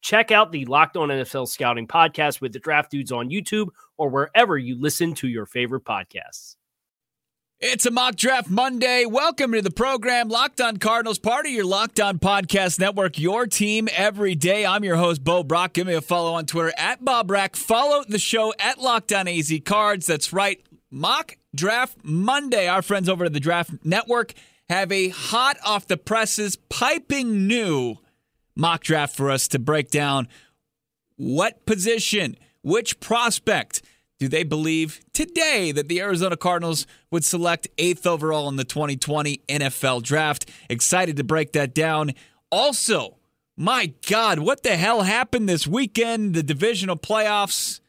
Check out the Locked On NFL Scouting podcast with the draft dudes on YouTube or wherever you listen to your favorite podcasts. It's a mock draft Monday. Welcome to the program, Locked On Cardinals, part of your Locked On Podcast Network, your team every day. I'm your host, Bo Brack. Give me a follow on Twitter at Bob Rack. Follow the show at Locked On AZ Cards. That's right, mock draft Monday. Our friends over at the Draft Network have a hot off the presses, piping new mock draft for us to break down what position, which prospect do they believe today that the Arizona Cardinals would select eighth overall in the 2020 NFL draft? Excited to break that down. Also, my God, what the hell happened this weekend? The divisional playoffs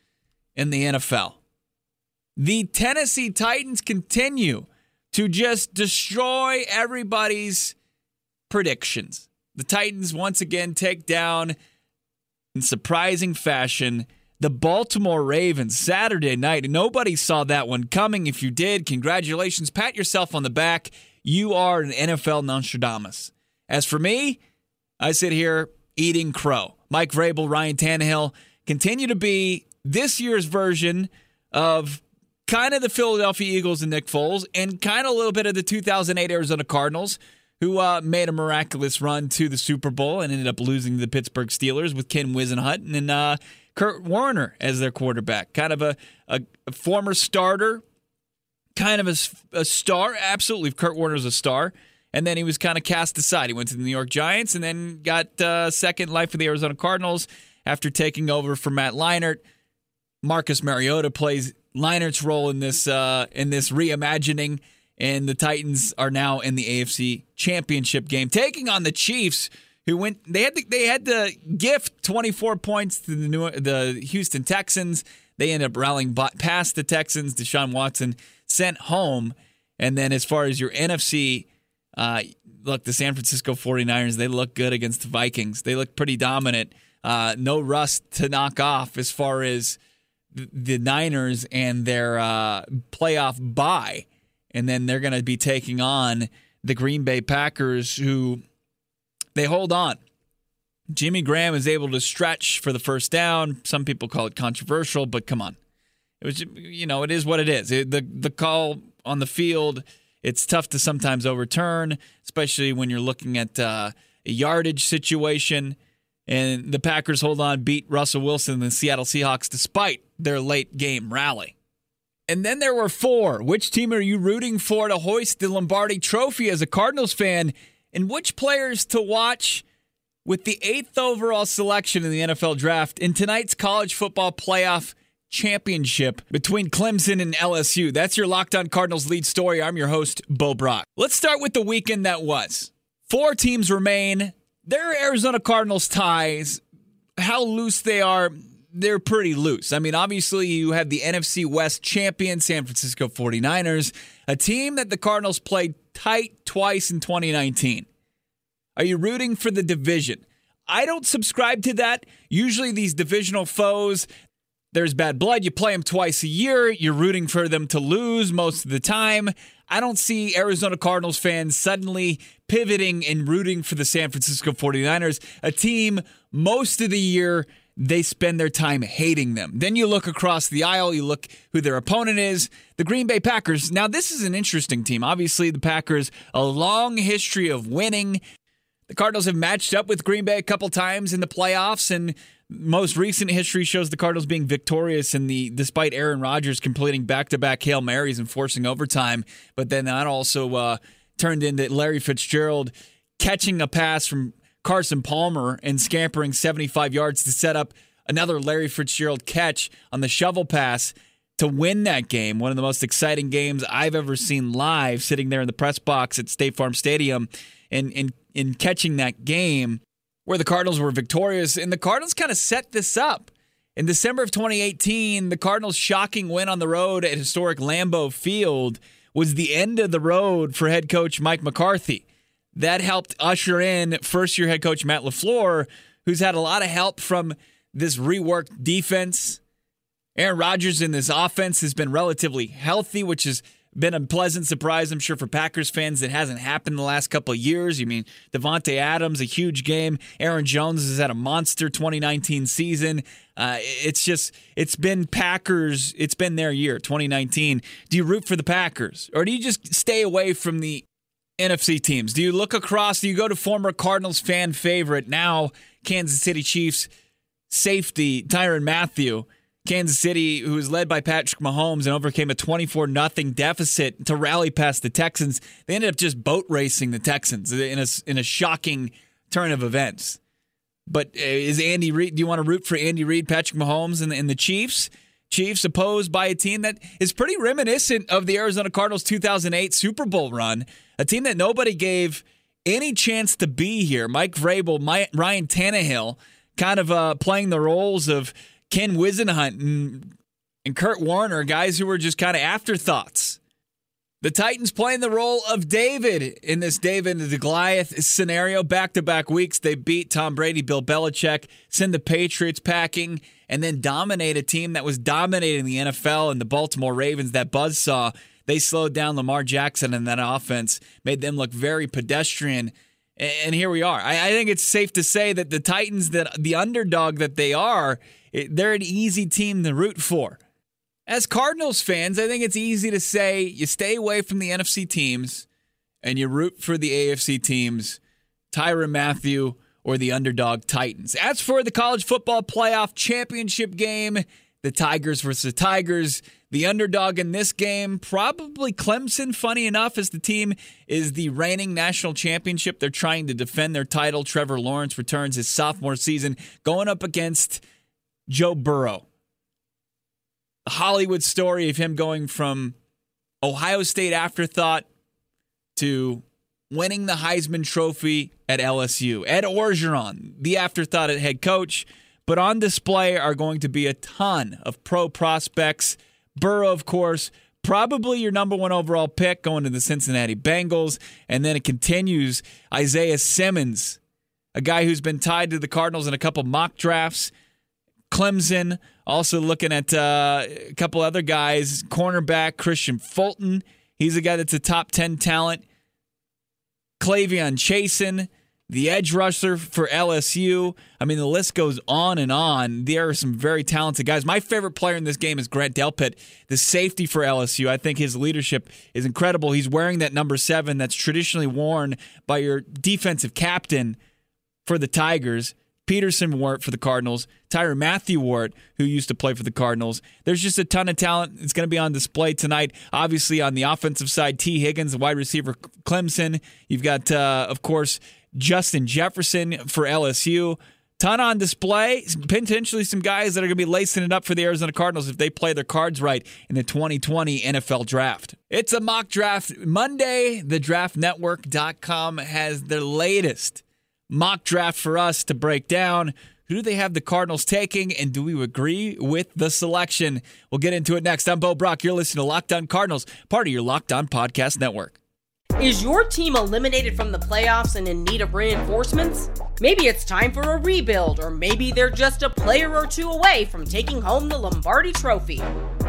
in the NFL. The Tennessee Titans continue to just destroy everybody's predictions. The Titans once again take down in surprising fashion the Baltimore Ravens Saturday night. Nobody saw that one coming. If you did, congratulations. Pat yourself on the back. You are an NFL Nostradamus. As for me, I sit here eating crow. Mike Vrabel, Ryan Tannehill continue to be this year's version of kind of the Philadelphia Eagles and Nick Foles, and kind of a little bit of the 2008 Arizona Cardinals, who uh, made a miraculous run to the Super Bowl and ended up losing to the Pittsburgh Steelers with Ken Whisenhunt and uh, Kurt Warner as their quarterback. Kind of a, a, a former starter, kind of a, a star. Absolutely, Kurt Warner's a star. And then he was kind of cast aside. He went to the New York Giants and then got uh, second life for the Arizona Cardinals after taking over for Matt Leinart. Marcus Mariota plays Leinart's role in this uh, in this reimagining, and the Titans are now in the AFC Championship game, taking on the Chiefs, who went they had to, they had to gift 24 points to the New, the Houston Texans. They end up rallying past the Texans. Deshaun Watson sent home, and then as far as your NFC. Uh, look, the San Francisco 49ers, they look good against the Vikings. They look pretty dominant. Uh, no rust to knock off as far as the Niners and their uh, playoff bye. And then they're going to be taking on the Green Bay Packers, who they hold on. Jimmy Graham is able to stretch for the first down. Some people call it controversial, but come on. It was, you know, it is what it is. It, the the call on the field it's tough to sometimes overturn, especially when you're looking at uh, a yardage situation. And the Packers hold on, beat Russell Wilson and the Seattle Seahawks despite their late game rally. And then there were four. Which team are you rooting for to hoist the Lombardi trophy as a Cardinals fan? And which players to watch with the eighth overall selection in the NFL draft in tonight's college football playoff championship between Clemson and LSU. That's your Locked On Cardinals lead story. I'm your host, Bo Brack. Let's start with the weekend that was. Four teams remain. They're Arizona Cardinals ties. How loose they are, they're pretty loose. I mean, obviously, you have the NFC West champion, San Francisco 49ers, a team that the Cardinals played tight twice in 2019. Are you rooting for the division? I don't subscribe to that. Usually, these divisional foes, there's bad blood. You play them twice a year. You're rooting for them to lose most of the time. I don't see Arizona Cardinals fans suddenly pivoting and rooting for the San Francisco 49ers, a team most of the year they spend their time hating them. Then you look across the aisle, you look who their opponent is, the Green Bay Packers. Now, this is an interesting team. Obviously, the Packers, a long history of winning. The Cardinals have matched up with Green Bay a couple times in the playoffs, and most recent history shows the Cardinals being victorious in the despite Aaron Rodgers completing back-to-back Hail Marys and forcing overtime. But then that also uh, turned into Larry Fitzgerald catching a pass from Carson Palmer and scampering 75 yards to set up another Larry Fitzgerald catch on the shovel pass to win that game. One of the most exciting games I've ever seen live, sitting there in the press box at State Farm Stadium and in in catching that game where the Cardinals were victorious. And the Cardinals kind of set this up. In December of 2018, the Cardinals' shocking win on the road at historic Lambeau Field was the end of the road for head coach Mike McCarthy. That helped usher in first year head coach Matt LaFleur, who's had a lot of help from this reworked defense. Aaron Rodgers in this offense has been relatively healthy, which has been a pleasant surprise, I'm sure, for Packers fans. It hasn't happened in the last couple of years. You mean Davante Adams, a huge game. Aaron Jones has had a monster 2019 season. Uh, it's just, it's been Packers, it's been their year, 2019. Do you root for the Packers or do you just stay away from the NFC teams? Do you look across? Do you go to former Cardinals fan favorite, now Kansas City Chiefs safety, Tyrann Mathieu? Kansas City, who was led by Patrick Mahomes and overcame a 24 0 deficit to rally past the Texans, they ended up just boat racing the Texans in a, in a shocking turn of events. But uh, is Andy Reid, do you want to root for Andy Reid, Patrick Mahomes, and, and the Chiefs? Chiefs opposed by a team that is pretty reminiscent of the Arizona Cardinals 2008 Super Bowl run, a team that nobody gave any chance to be here. Mike Vrabel, My, Ryan Tannehill, kind of uh, playing the roles of Ken Whisenhunt and, and Kurt Warner, guys who were just kind of afterthoughts. The Titans playing the role of David in this David and the Goliath scenario. Back to back weeks, they beat Tom Brady, Bill Belichick, send the Patriots packing, and then dominate a team that was dominating the NFL and the Baltimore Ravens, that buzz saw. They slowed down Lamar Jackson and that offense, made them look very pedestrian. And here we are. I, think it's safe to say that the Titans, that the underdog that they are, they're an easy team to root for. As Cardinals fans, I think it's easy to say you stay away from the NFC teams and you root for the AFC teams, Tyrann Mathieu or the underdog Titans. As for the college football playoff championship game, the Tigers versus the Tigers, the underdog in this game, probably Clemson, funny enough, as the team is the reigning national championship. They're trying to defend their title. Trevor Lawrence returns his sophomore season, going up against Joe Burrow. The Hollywood story of him going from Ohio State afterthought to winning the Heisman Trophy at LSU. Ed Orgeron, the afterthought at head coach, but on display are going to be a ton of pro prospects. Burrow, of course, probably your number one overall pick going to the Cincinnati Bengals. And then it continues Isaiah Simmons, a guy who's been tied to the Cardinals in a couple mock drafts. Clemson. Also looking at uh, a couple other guys. Cornerback Kristian Fulton. He's a guy that's a top 10 talent. K'Lavon Chaisson, the edge rusher for LSU. I mean, the list goes on and on. There are some very talented guys. My favorite player in this game is Grant Delpit, the safety for LSU. I think his leadership is incredible. He's wearing that number seven that's traditionally worn by your defensive captain for the Tigers. Peterson wore it for the Cardinals. Tyrann Mathieu it, who used to play for the Cardinals. There's just a ton of talent. It's going to be on display tonight. Obviously, on the offensive side, Tee Higgins, the wide receiver, Clemson. You've got, uh, of course, Justin Jefferson for LSU. Ton on display. Potentially some guys that are going to be lacing it up for the Arizona Cardinals if they play their cards right in the 2020 NFL Draft. It's a mock draft Monday. The DraftNetwork.com has their latest mock draft for us to break down. Who do they have the Cardinals taking, and do we agree with the selection? We'll get into it next. I'm Bo Brack. You're listening to Locked On Cardinals, part of your Locked On Podcast Network. Is your team eliminated from the playoffs and in need of reinforcements? Maybe it's time for a rebuild, or maybe they're just a player or two away from taking home the Lombardi Trophy.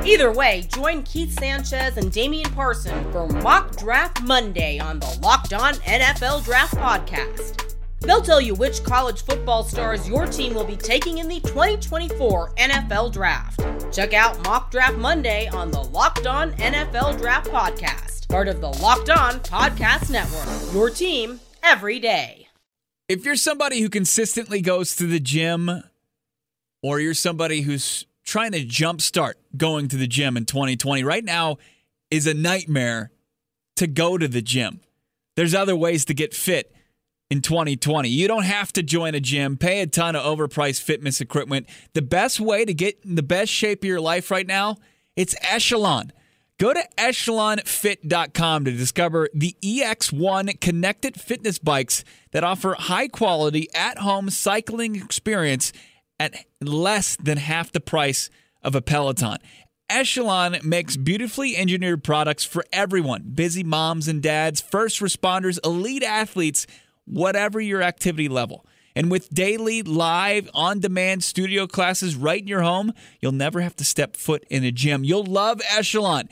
Either way, join Keith Sanchez and Damian Parson for Mock Draft Monday on the Locked On NFL Draft Podcast. They'll tell you which college football stars your team will be taking in the 2024 NFL Draft. Check out Mock Draft Monday on the Locked On NFL Draft Podcast part of the Locked On Podcast Network. Your team every day. If you're somebody who consistently goes to the gym, or you're somebody who's trying to jumpstart going to the gym in 2020, right now is a nightmare to go to the gym. There's other ways to get fit in 2020. You don't have to join a gym, pay a ton of overpriced fitness equipment. The best way to get in the best shape of your life right now, it's Echelon. Go to echelonfit.com to discover the EX1 connected fitness bikes that offer high quality at home cycling experience at less than half the price of a Peloton. Echelon makes beautifully engineered products for everyone busy moms and dads, first responders, elite athletes, whatever your activity level. And with daily, live, on demand studio classes right in your home, you'll never have to step foot in a gym. You'll love Echelon.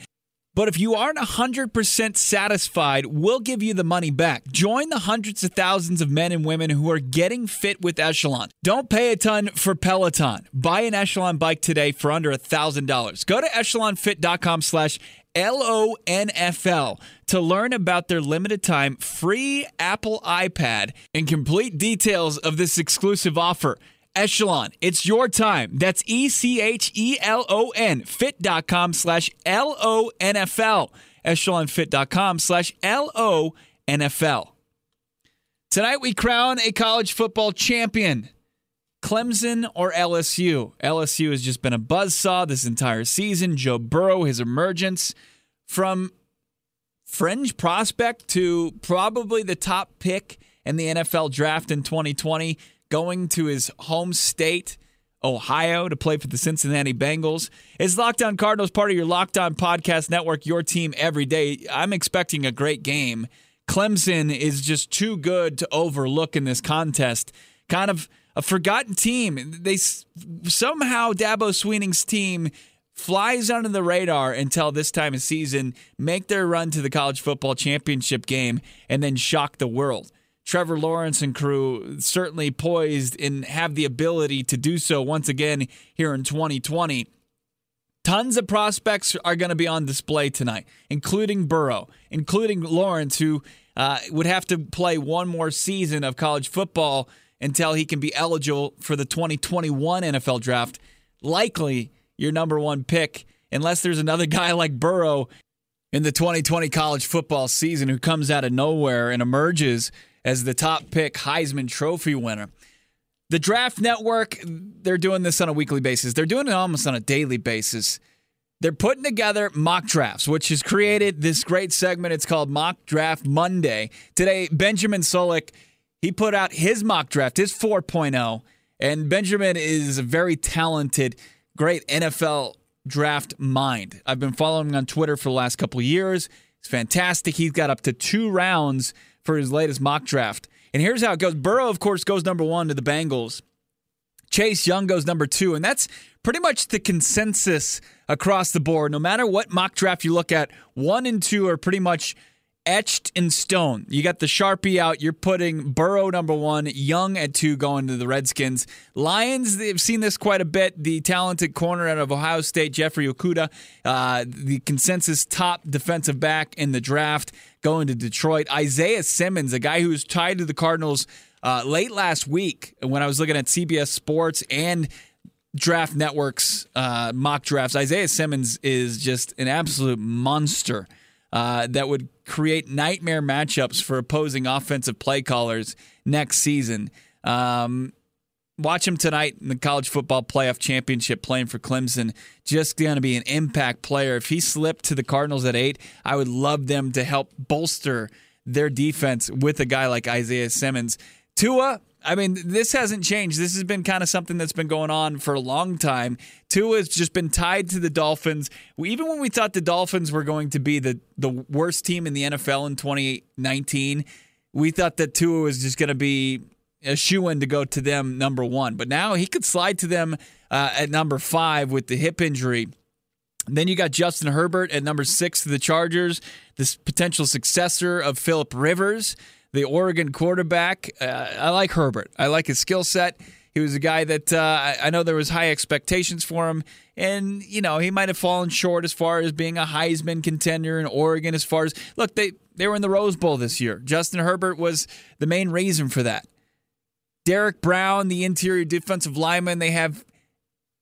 But if you aren't 100% satisfied, we'll give you the money back. Join the hundreds of thousands of men and women who are getting fit with Echelon. Don't pay a ton for Peloton. Buy an Echelon bike today for under $1,000. Go to echelonfit.com slash L-O-N-F-L to learn about their limited time free Apple iPad and complete details of this exclusive offer. Echelon. It's your time. That's E C H E L O N, fit.com slash L O N F L. Echelonfit.com slash L O N F L. Tonight we crown a college football champion. Clemson or LSU? LSU has just been a buzzsaw this entire season. Joe Burrow, his emergence from fringe prospect to probably the top pick in the NFL draft in 2020 going to his home state, Ohio, to play for the Cincinnati Bengals. Is Locked On Cardinals part of your Locked On Podcast Network, your team every day? I'm expecting a great game. Clemson is just too good to overlook in this contest. Kind of a forgotten team. They somehow Dabo Swinney's team flies under the radar until this time of season, make their run to the college football championship game, and then shock the world. Trevor Lawrence and crew certainly poised and have the ability to do so once again here in 2020. Tons of prospects are going to be on display tonight, including Burrow, including Lawrence, who uh, would have to play one more season of college football until he can be eligible for the 2021 NFL draft. Likely your number one pick, unless there's another guy like Burrow in the 2020 college football season who comes out of nowhere and emerges as the top pick Heisman Trophy winner. The Draft Network, they're doing this on a weekly basis. They're doing it almost on a daily basis. They're putting together mock drafts, which has created this great segment. It's called Mock Draft Monday. Today, Benjamin Solak, he put out his mock draft, his 4.0. And Benjamin is a very talented, great NFL draft mind. I've been following him on Twitter for the last couple years. It's fantastic. He's got up to two rounds for his latest mock draft. And here's how it goes Burrow, of course, goes number one to the Bengals. Chase Young goes number two. And that's pretty much the consensus across the board. No matter what mock draft you look at, one and two are pretty much etched in stone. You got the Sharpie out. You're putting Burrow number one, Young at two going to the Redskins. Lions, they've seen this quite a bit. The talented corner out of Ohio State, Jeffrey Okudah, uh, the consensus top defensive back in the draft going to Detroit. Isaiah Simmons, a guy who was tied to the Cardinals uh, late last week when I was looking at CBS Sports and Draft Network's uh, mock drafts. Isaiah Simmons is just an absolute monster uh, that would create nightmare matchups for opposing offensive play callers next season. Um, watch him tonight in the college football playoff championship playing for Clemson. Just going to be an impact player. If he slipped to the Cardinals at eight, I would love them to help bolster their defense with a guy like Isaiah Simmons. Tua, I mean, this hasn't changed. This has been kind of something that's been going on for a long time. Tua has just been tied to the Dolphins. Even when we thought the Dolphins were going to be the, the worst team in the NFL in 2019, we thought that Tua was just going to be a shoe in to go to them number one. But now he could slide to them uh, at number five with the hip injury. And then you got Justin Herbert at number six to the Chargers, this potential successor of Philip Rivers the Oregon quarterback. Uh, I like Herbert. I like his skill set. He was a guy that uh, I, know there was high expectations for him, and you know he might have fallen short as far as being a Heisman contender in Oregon. As far as look, they they were in the Rose Bowl this year. Justin Herbert was the main reason for that. Derrick Brown, the interior defensive lineman, they have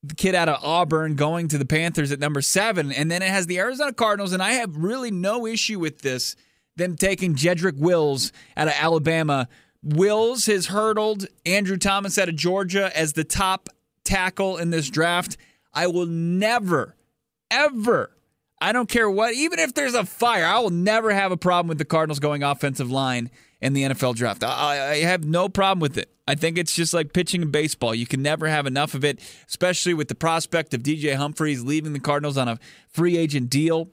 the kid out of Auburn going to the Panthers at number seven, and then it has the Arizona Cardinals, and I have really no issue with this them taking Jedrick Wills out of Alabama. Wills has hurdled Andrew Thomas out of Georgia as the top tackle in this draft. I will never, ever, I don't care what, even if there's a fire, I will never have a problem with the Cardinals going offensive line in the NFL draft. I, I have no problem with it. I think it's just like pitching in baseball. You can never have enough of it, especially with the prospect of DJ Humphries leaving the Cardinals on a free agent deal.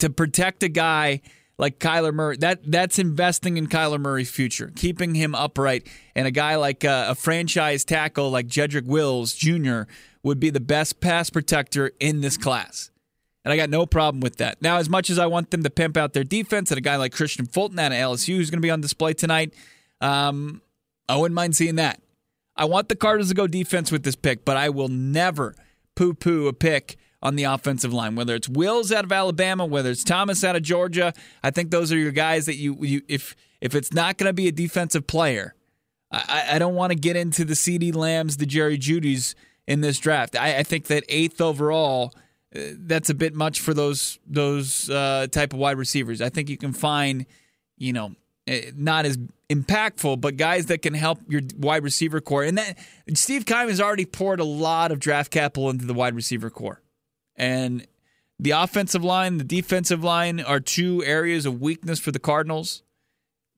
To protect a guy like Kyler Murray. That that's investing in Kyler Murray's future, keeping him upright. And a guy like uh, a franchise tackle like Jedrick Wills Jr. would be the best pass protector in this class. And I got no problem with that. Now, as much as I want them to pimp out their defense, and a guy like Kristian Fulton out of LSU who's going to be on display tonight, um, I wouldn't mind seeing that. I want the Cardinals to go defense with this pick, but I will never poo poo a pick on the offensive line, whether it's Wills out of Alabama, whether it's Thomas out of Georgia. I think those are your guys that you, you if if it's not going to be a defensive player, I, I don't want to get into the CeeDee Lambs, the Jerry Jeudy's in this draft. I, I think that eighth overall, uh, that's a bit much for those those uh, type of wide receivers. I think you can find, you know, eh, not as impactful, but guys that can help your wide receiver core. And that Steve Keim has already poured a lot of draft capital into the wide receiver core. And the offensive line, the defensive line are two areas of weakness for the Cardinals.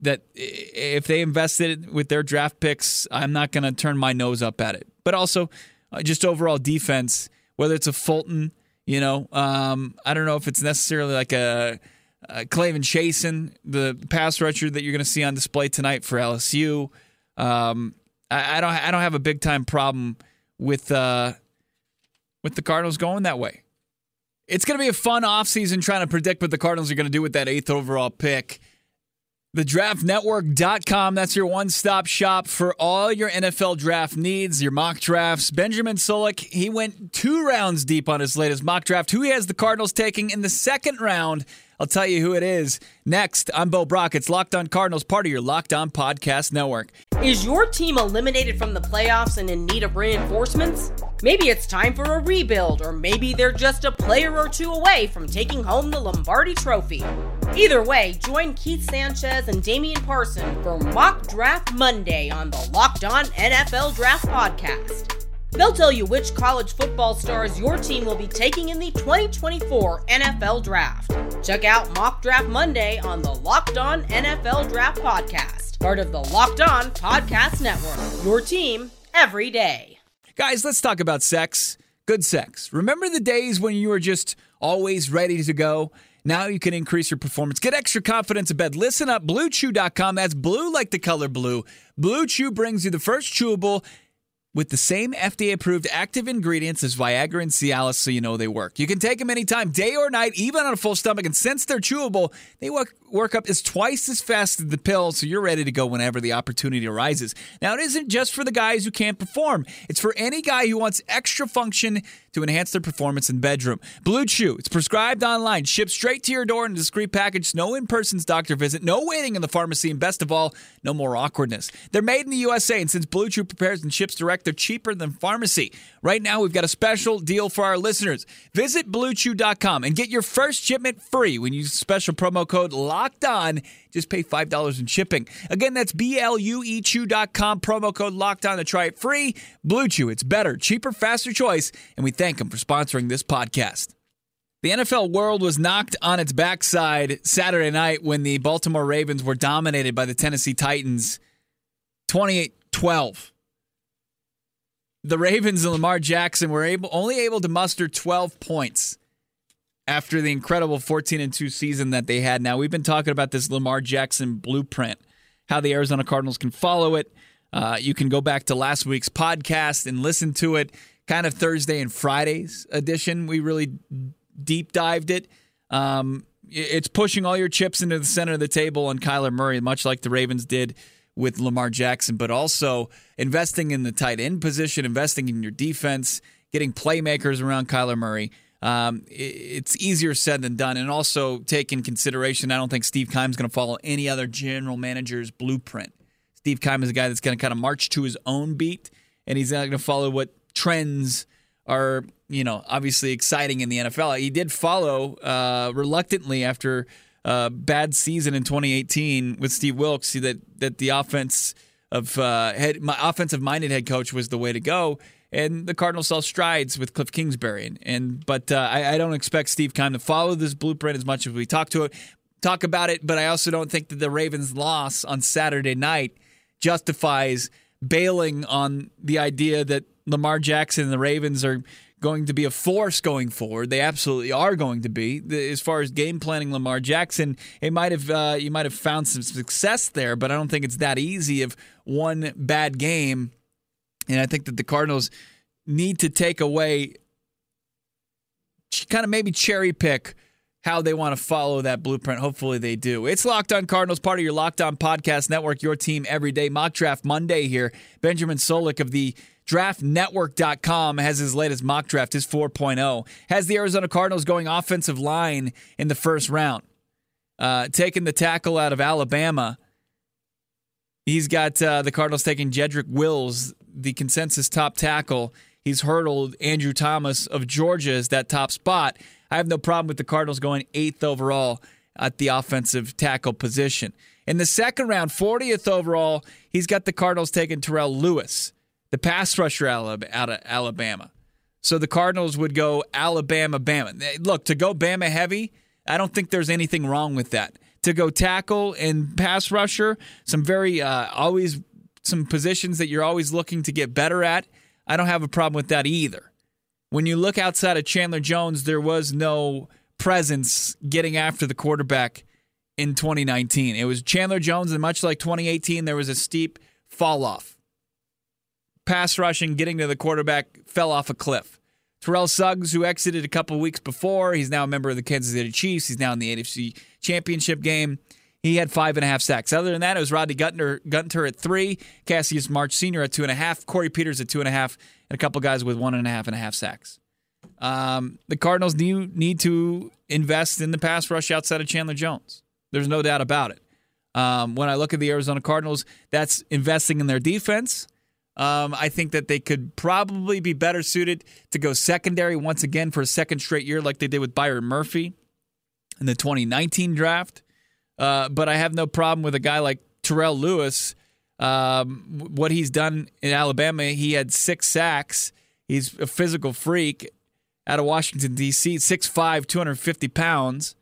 That if they invested with their draft picks, I'm not going to turn my nose up at it. But also, uh, just overall defense, whether it's a Fulton, you know, um, I don't know if it's necessarily like a, a K'Lavon Chaisson, the pass rusher that you're going to see on display tonight for LSU. Um, I, I, don't, I don't have a big time problem with uh, with the Cardinals going that way. It's going to be a fun offseason trying to predict what the Cardinals are going to do with that eighth overall pick. TheDraftNetwork.com, that's your one stop shop for all your NFL draft needs, your mock drafts. Benjamin Solak, he went two rounds deep on his latest mock draft. Who he has the Cardinals taking in the second round I'll tell you who it is. Next, I'm Bo Brack. It's Locked On Cardinals, part of your Locked On Podcast Network. Is your team eliminated from the playoffs and in need of reinforcements? Maybe it's time for a rebuild, or maybe they're just a player or two away from taking home the Lombardi Trophy. Either way, join Keith Sanchez and Damian Parson for Mock Draft Monday on the Locked On NFL Draft Podcast. They'll tell you which college football stars your team will be taking in the 2024 NFL Draft. Check out Mock Draft Monday on the Locked On NFL Draft Podcast, part of the Locked On Podcast Network. Your team every day. Guys, let's talk about sex. Good sex. Remember the days when you were just always ready to go? Now you can increase your performance. Get extra confidence in bed. Listen up, bluechew.com. That's blue like the color blue. Blue Chew brings you the first chewable with the same FDA approved active ingredients as Viagra and Cialis so you know they work. You can take them anytime, day or night, even on a full stomach. And since they're chewable, they work, work up as twice as fast as the pill, so you're ready to go whenever the opportunity arises. Now, it isn't just for the guys who can't perform, it's for any guy who wants extra function to enhance their performance in bedroom. Blue Chew, it's prescribed online, shipped straight to your door in a discreet package, no in person doctor visit, no waiting in the pharmacy, and best of all, no more awkwardness. They're made in the USA, and since Blue Chew prepares and ships direct, they're cheaper than pharmacy. Right now, we've got a special deal for our listeners. Visit BlueChew.com and get your first shipment free when you use special promo code Locked On. Just pay five dollars in shipping. Again, that's B L U E Chew.com promo code Locked On to try it free. Blue Chew, it's better, cheaper, faster choice, and we thank them for sponsoring this podcast. The NFL world was knocked on its backside Saturday night when the Baltimore Ravens were dominated by the Tennessee Titans 28 12. The Ravens and Lamar Jackson were able only able to muster 12 points after the incredible 14 and 2 season that they had. Now, we've been talking about this Lamar Jackson blueprint, how the Arizona Cardinals can follow it. Uh, you can go back to last week's podcast and listen to it, kind of Thursday and Friday's edition. We really deep dived it. Um, it's pushing all your chips into the center of the table on Kyler Murray, much like the Ravens did with Lamar Jackson, but also investing in the tight end position, investing in your defense, getting playmakers around Kyler Murray. Um, it's easier said than done. And also take in consideration, I don't think Steve Keim's going to follow any other general manager's blueprint. Steve Keim is a guy that's going to kind of march to his own beat, and he's not going to follow what trends are, you know, obviously exciting in the NFL. He did follow uh, reluctantly after a bad season in 2018 with Steve Wilks see that that the offense of uh, head, my offensive minded head coach was the way to go and the Cardinals saw strides with Cliff Kingsbury. And, and but uh, I, I, don't expect Steve Keim to follow this blueprint as much as we talk to it, talk about it. But I also don't think that the Ravens' loss on Saturday night justifies bailing on the idea that Lamar Jackson and the Ravens are going to be a force going forward. They absolutely are going to be. As far as game planning, Lamar Jackson, it might have uh, you might have found some success there, but I don't think it's that easy. If one bad game and I think that the Cardinals need to take away, kind of maybe cherry pick how they want to follow that blueprint. Hopefully they do. It's Locked On Cardinals, part of your Locked On Podcast Network, your team every day. Mock Draft Monday here. Benjamin Solak of the draftnetwork.com has his latest mock draft, his 4.0. Has the Arizona Cardinals going offensive line in the first round. Uh, taking the tackle out of Alabama. He's got uh, the Cardinals taking Jedrick Wills, the consensus top tackle. He's hurdled Andrew Thomas of Georgia as that top spot. I have no problem with the Cardinals going eighth overall at the offensive tackle position. In the second round, 40th overall, he's got the Cardinals taking Terrell Lewis, the pass rusher out of Alabama. So the Cardinals would go Alabama, Bama. Look, to go Bama heavy, I don't think there's anything wrong with that. To go tackle and pass rusher, some very uh, always some positions that you're always looking to get better at. I don't have a problem with that either. When you look outside of Chandler Jones, there was no presence getting after the quarterback in 2019. It was Chandler Jones, and much like 2018, there was a steep fall off. Pass rushing, getting to the quarterback, fell off a cliff. Terrell Suggs, who exited a couple weeks before, he's now a member of the Kansas City Chiefs. He's now in the AFC Championship game. He had five and a half sacks. Other than that, it was Rodney Gunter, Gunter at three, Cassius Marsh Sr. at two and a half, Corey Peters at two and a half, and a couple guys with one and a half and a half sacks. Um, the Cardinals need, need to invest in the pass rush outside of Chandler Jones. There's no doubt about it. Um, when I look at the Arizona Cardinals, that's investing in their defense. Um, I think that they could probably be better suited to go secondary once again for a second straight year, like they did with Byron Murphy in the 2019 draft. Uh, but I have no problem with a guy like Terrell Lewis. Um, what he's done in Alabama, he had six sacks. He's a physical freak out of Washington, D.C., 6'5, 250 pounds.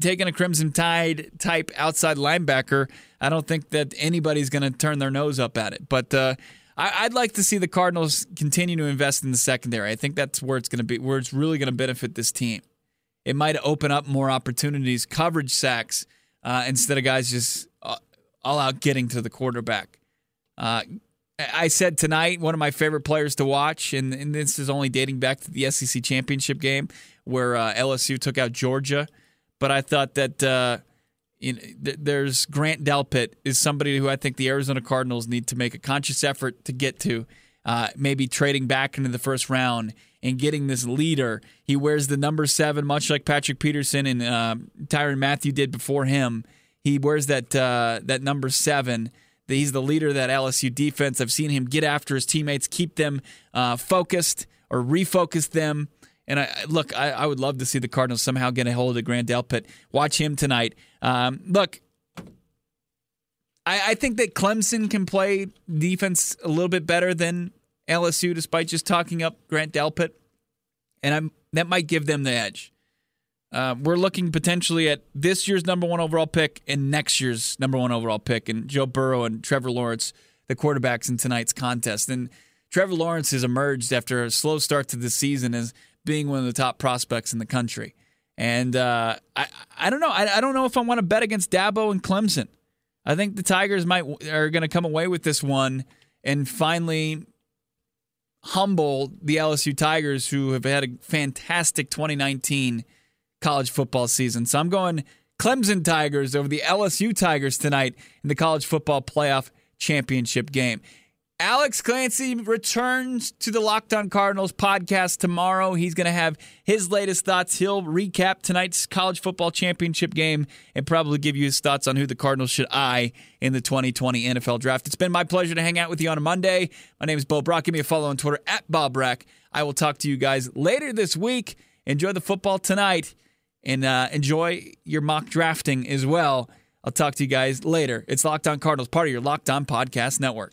Taking a Crimson Tide type outside linebacker, I don't think that anybody's going to turn their nose up at it. But uh, I, would like to see the Cardinals continue to invest in the secondary. I think that's where it's going to be, where it's really going to benefit this team it might open up more opportunities, coverage sacks, uh, instead of guys just uh, all out getting to the quarterback. Uh, I said tonight, one of my favorite players to watch, and, and, this is only dating back to the SEC championship game where uh, LSU took out Georgia. But I thought that uh, you know, th- there's Grant Delpit is somebody who I think the Arizona Cardinals need to make a conscious effort to get to. Uh, maybe trading back into the first round and getting this leader. He wears the number seven, much like Patrick Peterson and uh, Tyrann Mathieu did before him. He wears that uh, that number seven. He's the leader of that LSU defense. I've seen him get after his teammates, keep them uh, focused or refocus them. And I look, I, I, would love to see the Cardinals somehow get a hold of Grant Delpit. Watch him tonight. Um, look, I, I think that Clemson can play defense a little bit better than LSU, despite just talking up Grant Delpit, and I'm that might give them the edge. Uh, we're looking potentially at this year's number one overall pick and next year's number one overall pick, and Joe Burrow and Trevor Lawrence, the quarterbacks in tonight's contest. And Trevor Lawrence has emerged after a slow start to the season as being one of the top prospects in the country. And uh, I, I don't know. I, I don't know if I want to bet against Dabo and Clemson. I think the Tigers might are going to come away with this one and finally humble the LSU Tigers, who have had a fantastic 2019 college football season. So I'm going Clemson Tigers over the LSU Tigers tonight in the college football playoff championship game. Alex Clancy returns to the Locked On Cardinals podcast tomorrow. He's going to have his latest thoughts. He'll recap tonight's college football championship game and probably give you his thoughts on who the Cardinals should eye in the 2020 NFL draft. It's been my pleasure to hang out with you on a Monday. My name is Bo Brack. Give me a follow on Twitter at Bob Brack. I will talk to you guys later this week. Enjoy the football tonight and uh, enjoy your mock drafting as well. I'll talk to you guys later. It's Locked On Cardinals, part of your Locked On Podcast Network.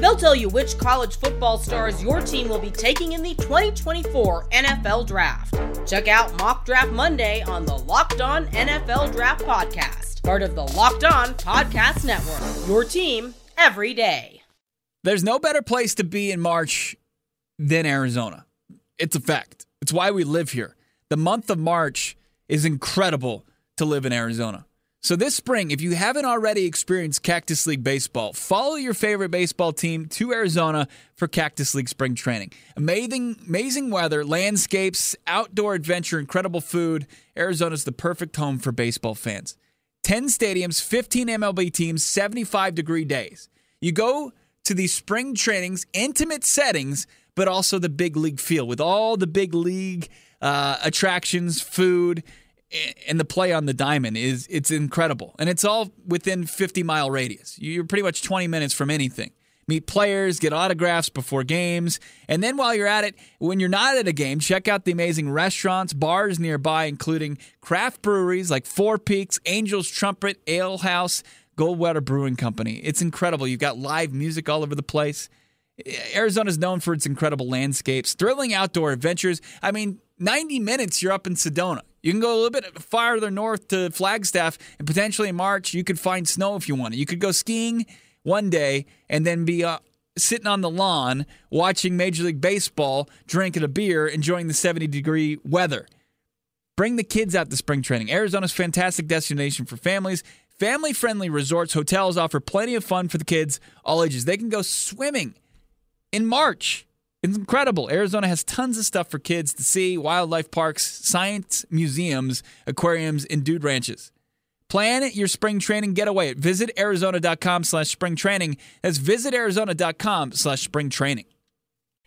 They'll tell you which college football stars your team will be taking in the 2024 NFL Draft. Check out Mock Draft Monday on the Locked On NFL Draft Podcast, part of the Locked On Podcast Network. Your team every day. There's no better place to be in March than Arizona. It's a fact. It's why we live here. The month of March is incredible to live in Arizona. So this spring, if you haven't already experienced Cactus League baseball, follow your favorite baseball team to Arizona for Cactus League spring training. Amazing, amazing weather, landscapes, outdoor adventure, incredible food. Arizona's the perfect home for baseball fans. 10 stadiums, 15 MLB teams, 75 degree days. You go to these spring trainings, intimate settings, but also the big league feel with all the big league uh, attractions, food, and the play on the diamond is it's incredible. And it's all within 50 mile radius. You're pretty much 20 minutes from anything. Meet players get autographs before games. And then while you're at it when you're not at a game check out the amazing restaurants bars nearby including craft breweries like four peaks angels trumpet ale house goldwater brewing company. It's incredible. You've got live music all over the place. Arizona is known for its incredible landscapes, thrilling outdoor adventures. I mean, 90 minutes, you're up in Sedona. You can go a little bit farther north to Flagstaff, and potentially in March, you could find snow if you want. You could go skiing one day and then be uh, sitting on the lawn watching Major League Baseball, drinking a beer, enjoying the 70 degree weather. Bring the kids out to spring training. Arizona's fantastic destination for families. Family friendly resorts, hotels offer plenty of fun for the kids, all ages. They can go swimming in March. It's incredible. Arizona has tons of stuff for kids to see wildlife parks, science museums, aquariums, and dude ranches. Plan your spring training getaway at visitarizona.com slash spring training. That's visitarizona.com slash spring training.